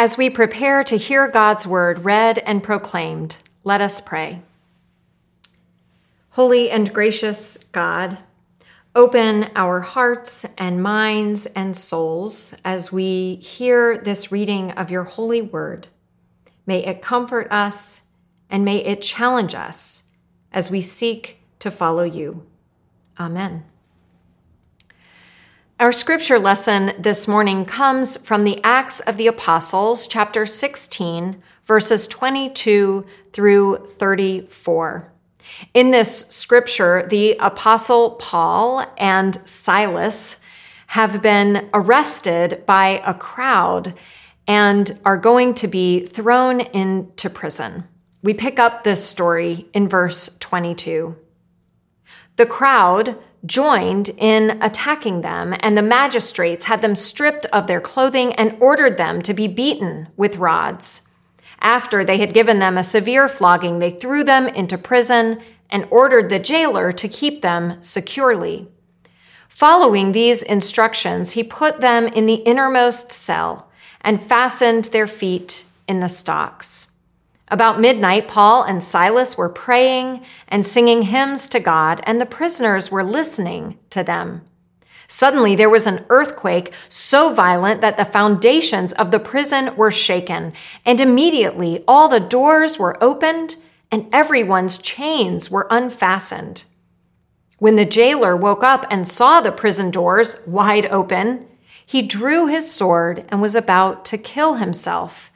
As we prepare to hear God's word read and proclaimed, let us pray. Holy and gracious God, open our hearts and minds and souls as we hear this reading of your holy word. May it comfort us and may it challenge us as we seek to follow you. Amen. Our scripture lesson this morning comes from the Acts of the Apostles, chapter 16, verses 22 through 34. In this scripture, the Apostle Paul and Silas have been arrested by a crowd and are going to be thrown into prison. We pick up this story in verse 22. The crowd joined in attacking them, and the magistrates had them stripped of their clothing and ordered them to be beaten with rods. After they had given them a severe flogging, they threw them into prison and ordered the jailer to keep them securely. Following these instructions, he put them in the innermost cell and fastened their feet in the stocks. About midnight, Paul and Silas were praying and singing hymns to God, and the prisoners were listening to them. Suddenly, there was an earthquake so violent that the foundations of the prison were shaken, and immediately all the doors were opened and everyone's chains were unfastened. When the jailer woke up and saw the prison doors wide open, he drew his sword and was about to kill himself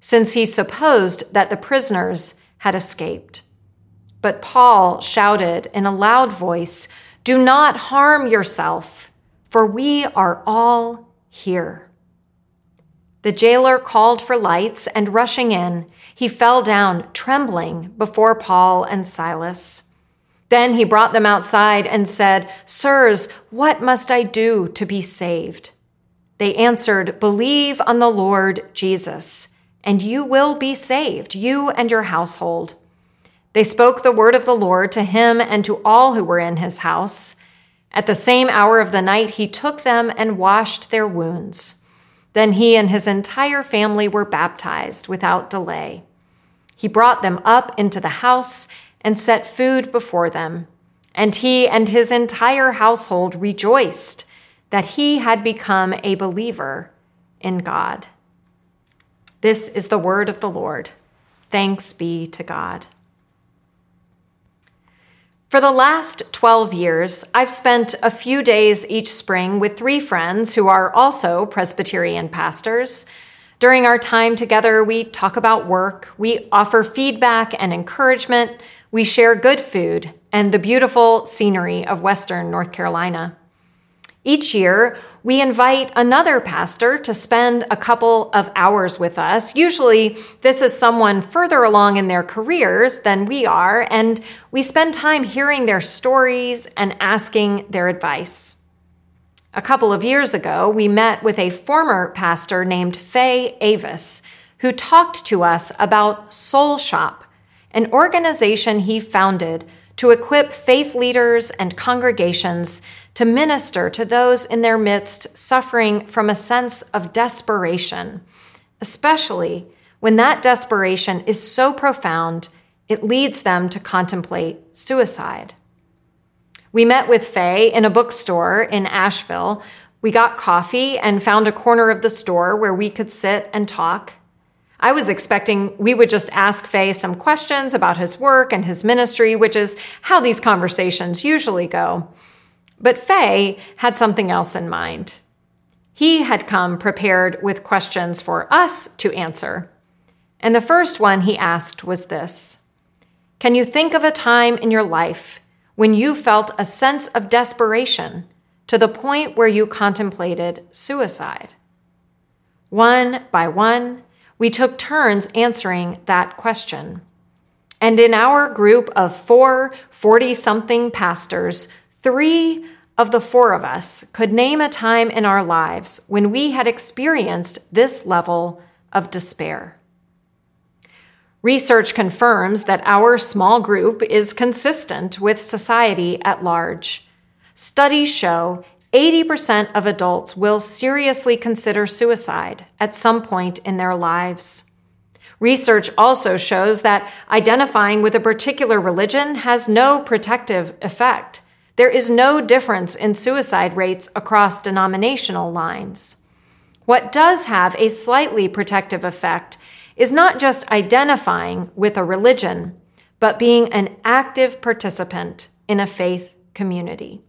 since he supposed that the prisoners had escaped. But Paul shouted in a loud voice, Do not harm yourself, for we are all here. The jailer called for lights, and rushing in, he fell down, trembling, before Paul and Silas. Then he brought them outside and said, Sirs, what must I do to be saved? They answered, Believe on the Lord Jesus and you will be saved, you and your household. They spoke the word of the Lord to him and to all who were in his house. At the same hour of the night, he took them and washed their wounds. Then he and his entire family were baptized without delay. He brought them up into the house and set food before them. And he and his entire household rejoiced that he had become a believer in God. This is the word of the Lord. Thanks be to God. For the last 12 years, I've spent a few days each spring with three friends who are also Presbyterian pastors. During our time together, we talk about work, we offer feedback and encouragement, we share good food and the beautiful scenery of Western North Carolina. Each year, we invite another pastor to spend a couple of hours with us. Usually, this is someone further along in their careers than we are, and we spend time hearing their stories and asking their advice. A couple of years ago, we met with a former pastor named Faye Avis, who talked to us about Soul Shop, an organization he founded to equip faith leaders and congregations to minister to those in their midst suffering from a sense of desperation, especially when that desperation is so profound it leads them to contemplate suicide. We met with Faye in a bookstore in Asheville. We got coffee and found a corner of the store where we could sit and talk. I was expecting we would just ask Faye some questions about his work and his ministry, which is how these conversations usually go. But Faye had something else in mind. He had come prepared with questions for us to answer. And the first one he asked was this Can you think of a time in your life when you felt a sense of desperation to the point where you contemplated suicide? One by one, we took turns answering that question. And in our group of four 40 something pastors, three of the four of us could name a time in our lives when we had experienced this level of despair. Research confirms that our small group is consistent with society at large. Studies show 80% of adults will seriously consider suicide at some point in their lives. Research also shows that identifying with a particular religion has no protective effect. There is no difference in suicide rates across denominational lines. What does have a slightly protective effect is not just identifying with a religion, but being an active participant in a faith community.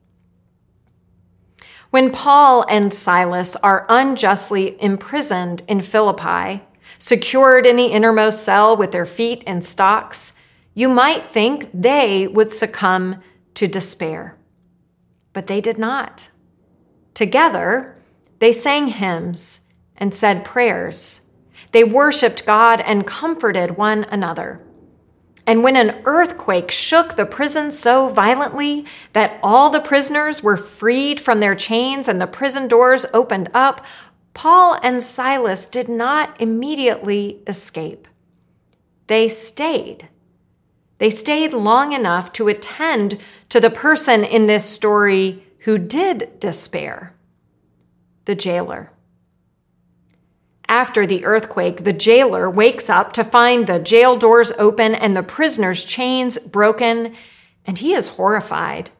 When Paul and Silas are unjustly imprisoned in Philippi, secured in the innermost cell with their feet in stocks, you might think they would succumb to despair. But they did not. Together, they sang hymns and said prayers. They worshiped God and comforted one another. And when an earthquake shook the prison so violently that all the prisoners were freed from their chains and the prison doors opened up, Paul and Silas did not immediately escape. They stayed. They stayed long enough to attend to the person in this story who did despair the jailer. After the earthquake, the jailer wakes up to find the jail doors open and the prisoner's chains broken, and he is horrified.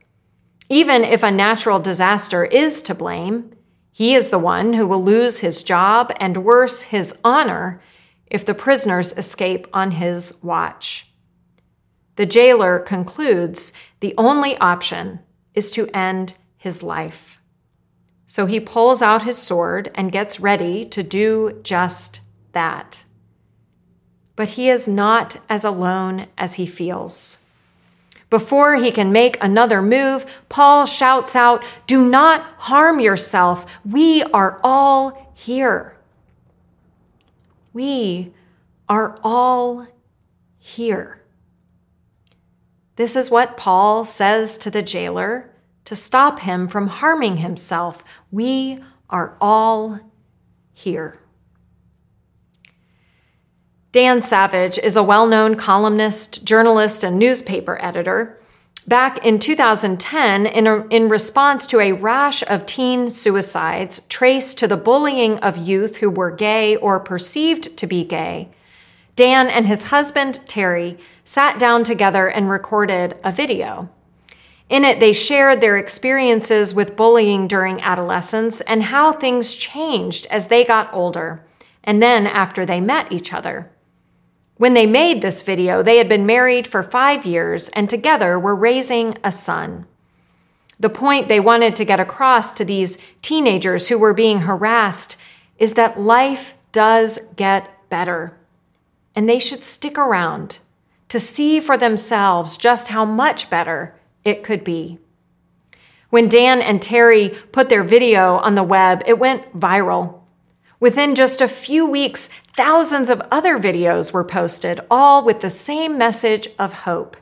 Even if a natural disaster is to blame, he is the one who will lose his job and worse, his honor, if the prisoners escape on his watch. The jailer concludes the only option is to end his life. So he pulls out his sword and gets ready to do just that. But he is not as alone as he feels. Before he can make another move, Paul shouts out, Do not harm yourself. We are all here. We are all here. This is what Paul says to the jailer to stop him from harming himself. We are all here. Dan Savage is a well known columnist, journalist, and newspaper editor. Back in 2010, in, a, in response to a rash of teen suicides traced to the bullying of youth who were gay or perceived to be gay, Dan and his husband, Terry, sat down together and recorded a video. In it, they shared their experiences with bullying during adolescence and how things changed as they got older, and then after they met each other. When they made this video, they had been married for five years and together were raising a son. The point they wanted to get across to these teenagers who were being harassed is that life does get better, and they should stick around to see for themselves just how much better it could be. When Dan and Terry put their video on the web, it went viral. Within just a few weeks, thousands of other videos were posted, all with the same message of hope.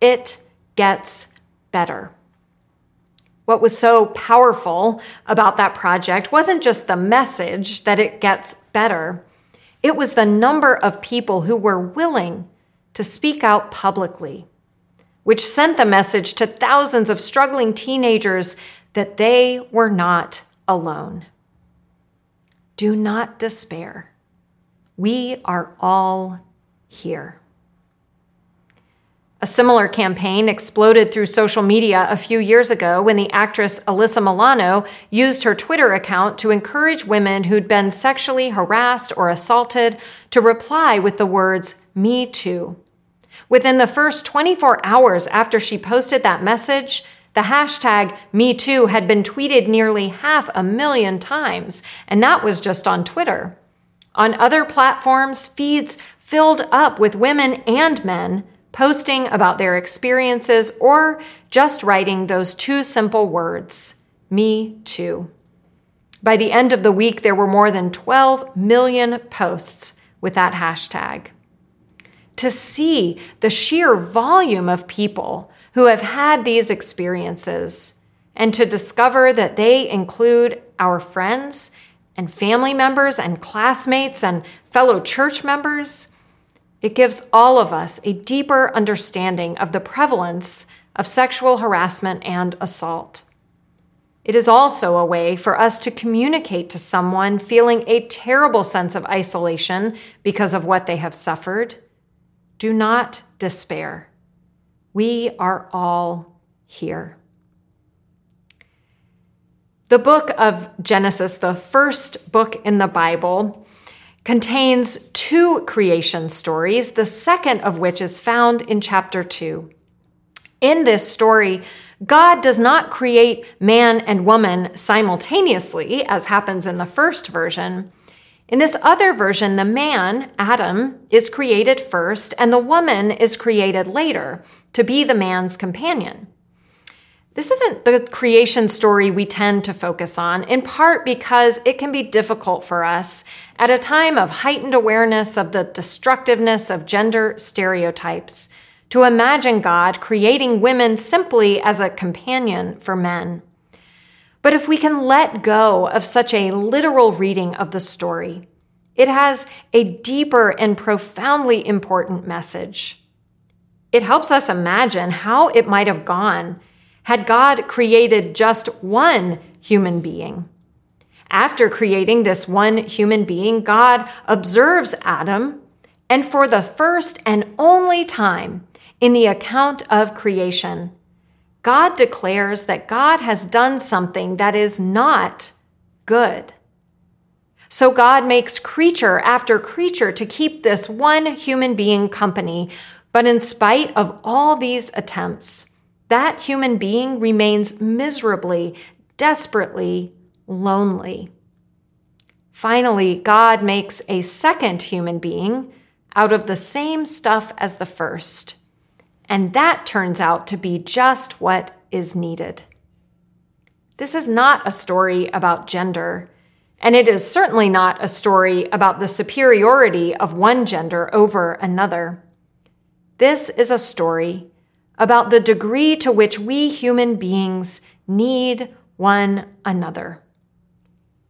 It gets better. What was so powerful about that project wasn't just the message that it gets better, it was the number of people who were willing to speak out publicly which sent the message to thousands of struggling teenagers that they were not alone. Do not despair. We are all here. A similar campaign exploded through social media a few years ago when the actress Alyssa Milano used her Twitter account to encourage women who'd been sexually harassed or assaulted to reply with the words, Me too. Within the first 24 hours after she posted that message, the hashtag MeToo had been tweeted nearly half a million times, and that was just on Twitter. On other platforms, feeds filled up with women and men posting about their experiences or just writing those two simple words Me Too. By the end of the week, there were more than 12 million posts with that hashtag to see the sheer volume of people who have had these experiences and to discover that they include our friends and family members and classmates and fellow church members, it gives all of us a deeper understanding of the prevalence of sexual harassment and assault. It is also a way for us to communicate to someone feeling a terrible sense of isolation because of what they have suffered. Do not despair. We are all here. The book of Genesis, the first book in the Bible, contains two creation stories, the second of which is found in chapter 2. In this story, God does not create man and woman simultaneously, as happens in the first version. In this other version, the man, Adam, is created first, and the woman is created later to be the man's companion. This isn't the creation story we tend to focus on, in part because it can be difficult for us at a time of heightened awareness of the destructiveness of gender stereotypes to imagine God creating women simply as a companion for men. But if we can let go of such a literal reading of the story, it has a deeper and profoundly important message. It helps us imagine how it might have gone had God created just one human being. After creating this one human being, God observes Adam, and for the first and only time, in the account of creation, God declares that God has done something that is not good. So God makes creature after creature to keep this one human being company. But in spite of all these attempts, that human being remains miserably, desperately lonely. Finally, God makes a second human being out of the same stuff as the first. And that turns out to be just what is needed. This is not a story about gender, and it is certainly not a story about the superiority of one gender over another. This is a story about the degree to which we human beings need one another.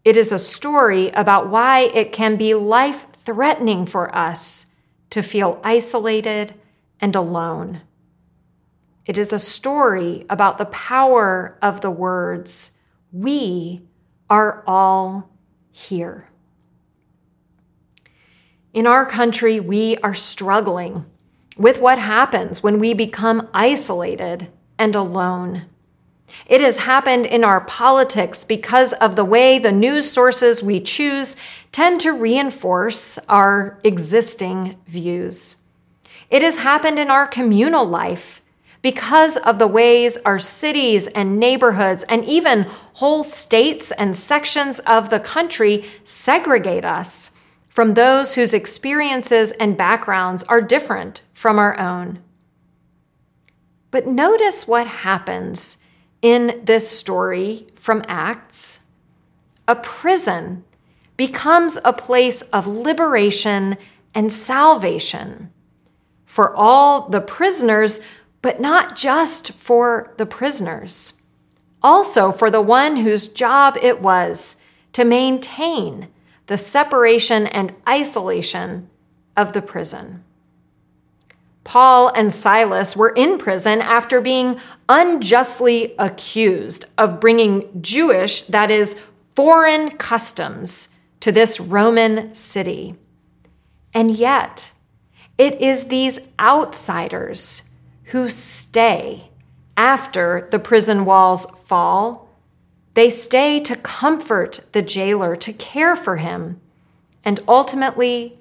It is a story about why it can be life threatening for us to feel isolated and alone. It is a story about the power of the words, We are all here. In our country, we are struggling with what happens when we become isolated and alone. It has happened in our politics because of the way the news sources we choose tend to reinforce our existing views. It has happened in our communal life because of the ways our cities and neighborhoods and even whole states and sections of the country segregate us from those whose experiences and backgrounds are different from our own. But notice what happens in this story from Acts. A prison becomes a place of liberation and salvation for all the prisoners, but not just for the prisoners, also for the one whose job it was to maintain the separation and isolation of the prison. Paul and Silas were in prison after being unjustly accused of bringing Jewish, that is, foreign customs to this Roman city. And yet, it is these outsiders who stay after the prison walls fall they stay to comfort the jailer, to care for him, and ultimately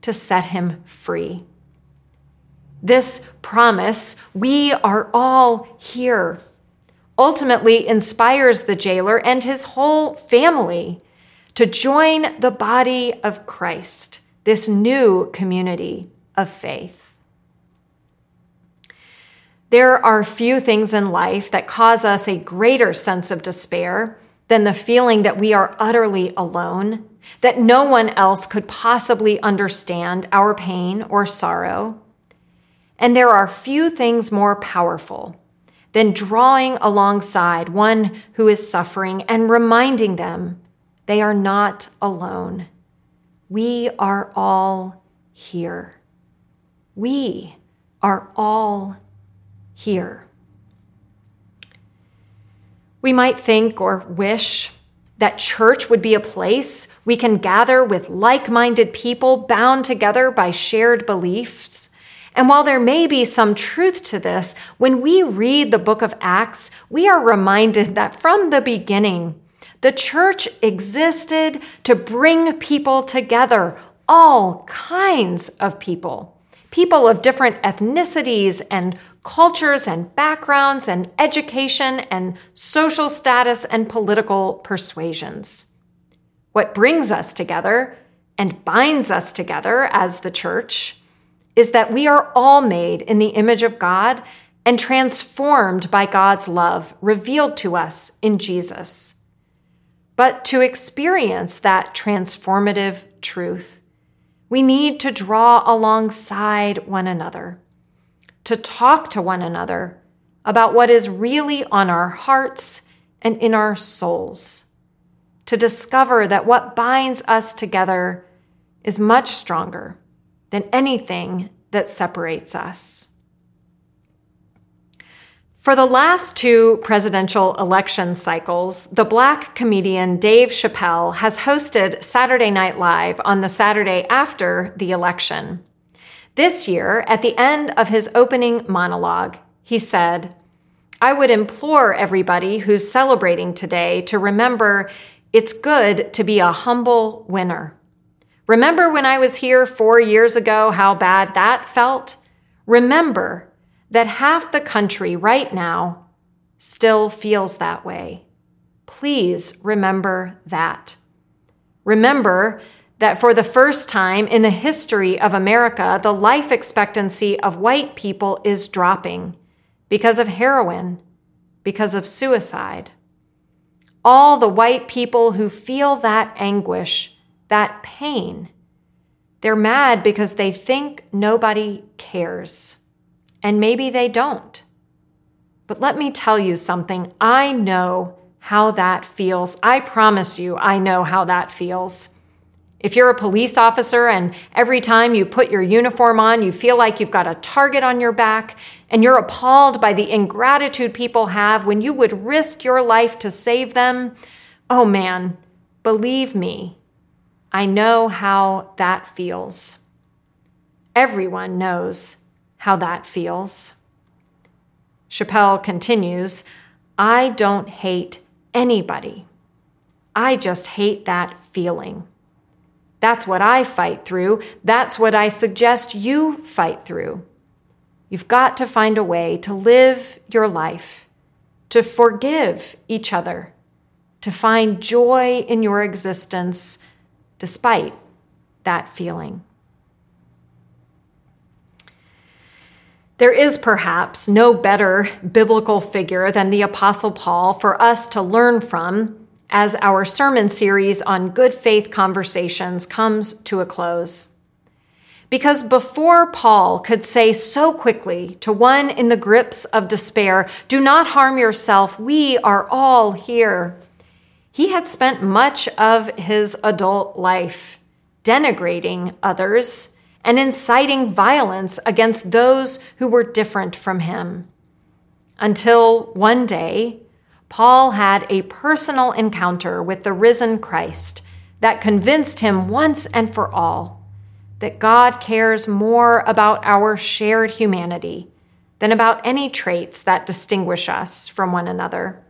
to set him free. This promise, we are all here, ultimately inspires the jailer and his whole family to join the body of Christ, this new community of faith. There are few things in life that cause us a greater sense of despair than the feeling that we are utterly alone, that no one else could possibly understand our pain or sorrow. And there are few things more powerful than drawing alongside one who is suffering and reminding them they are not alone. We are all here. We are all here. We might think or wish that church would be a place we can gather with like minded people bound together by shared beliefs. And while there may be some truth to this, when we read the book of Acts, we are reminded that from the beginning, the church existed to bring people together, all kinds of people. People of different ethnicities and cultures and backgrounds and education and social status and political persuasions. What brings us together and binds us together as the church is that we are all made in the image of God and transformed by God's love revealed to us in Jesus. But to experience that transformative truth, we need to draw alongside one another to talk to one another about what is really on our hearts and in our souls, to discover that what binds us together is much stronger than anything that separates us. For the last two presidential election cycles, the black comedian Dave Chappelle has hosted Saturday Night Live on the Saturday after the election. This year, at the end of his opening monologue, he said, I would implore everybody who's celebrating today to remember it's good to be a humble winner. Remember when I was here four years ago, how bad that felt? Remember that half the country right now still feels that way. Please remember that. Remember that for the first time in the history of America, the life expectancy of white people is dropping because of heroin, because of suicide. All the white people who feel that anguish, that pain, they're mad because they think nobody cares. And maybe they don't. But let me tell you something. I know how that feels. I promise you, I know how that feels. If you're a police officer and every time you put your uniform on, you feel like you've got a target on your back, and you're appalled by the ingratitude people have when you would risk your life to save them, oh man, believe me, I know how that feels. Everyone knows how that feels. Chappelle continues I don't hate anybody. I just hate that feeling. That's what I fight through. That's what I suggest you fight through. You've got to find a way to live your life, to forgive each other, to find joy in your existence despite that feeling. There is perhaps no better biblical figure than the Apostle Paul for us to learn from as our sermon series on good faith conversations comes to a close. Because before Paul could say so quickly to one in the grips of despair, Do not harm yourself, we are all here, he had spent much of his adult life denigrating others and inciting violence against those who were different from him. Until one day, Paul had a personal encounter with the risen Christ that convinced him once and for all that God cares more about our shared humanity than about any traits that distinguish us from one another.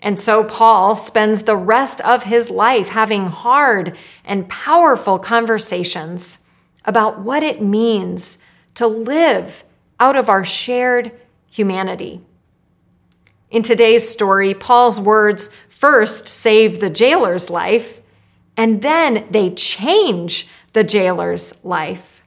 And so Paul spends the rest of his life having hard and powerful conversations about what it means to live out of our shared humanity. In today's story, Paul's words first save the jailer's life, and then they change the jailer's life.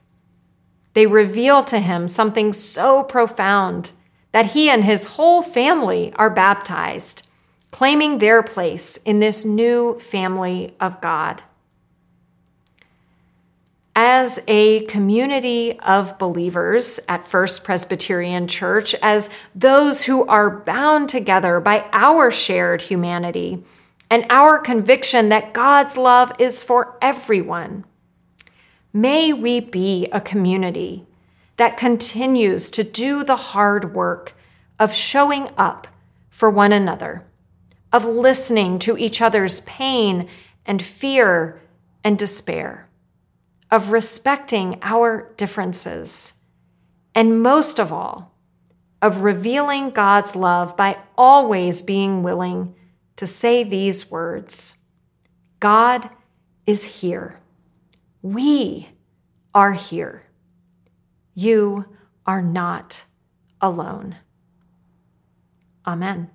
They reveal to him something so profound that he and his whole family are baptized, claiming their place in this new family of God as a community of believers at First Presbyterian Church, as those who are bound together by our shared humanity and our conviction that God's love is for everyone. May we be a community that continues to do the hard work of showing up for one another, of listening to each other's pain and fear and despair, of respecting our differences, and most of all, of revealing God's love by always being willing to say these words God is here. We are here. You are not alone. Amen.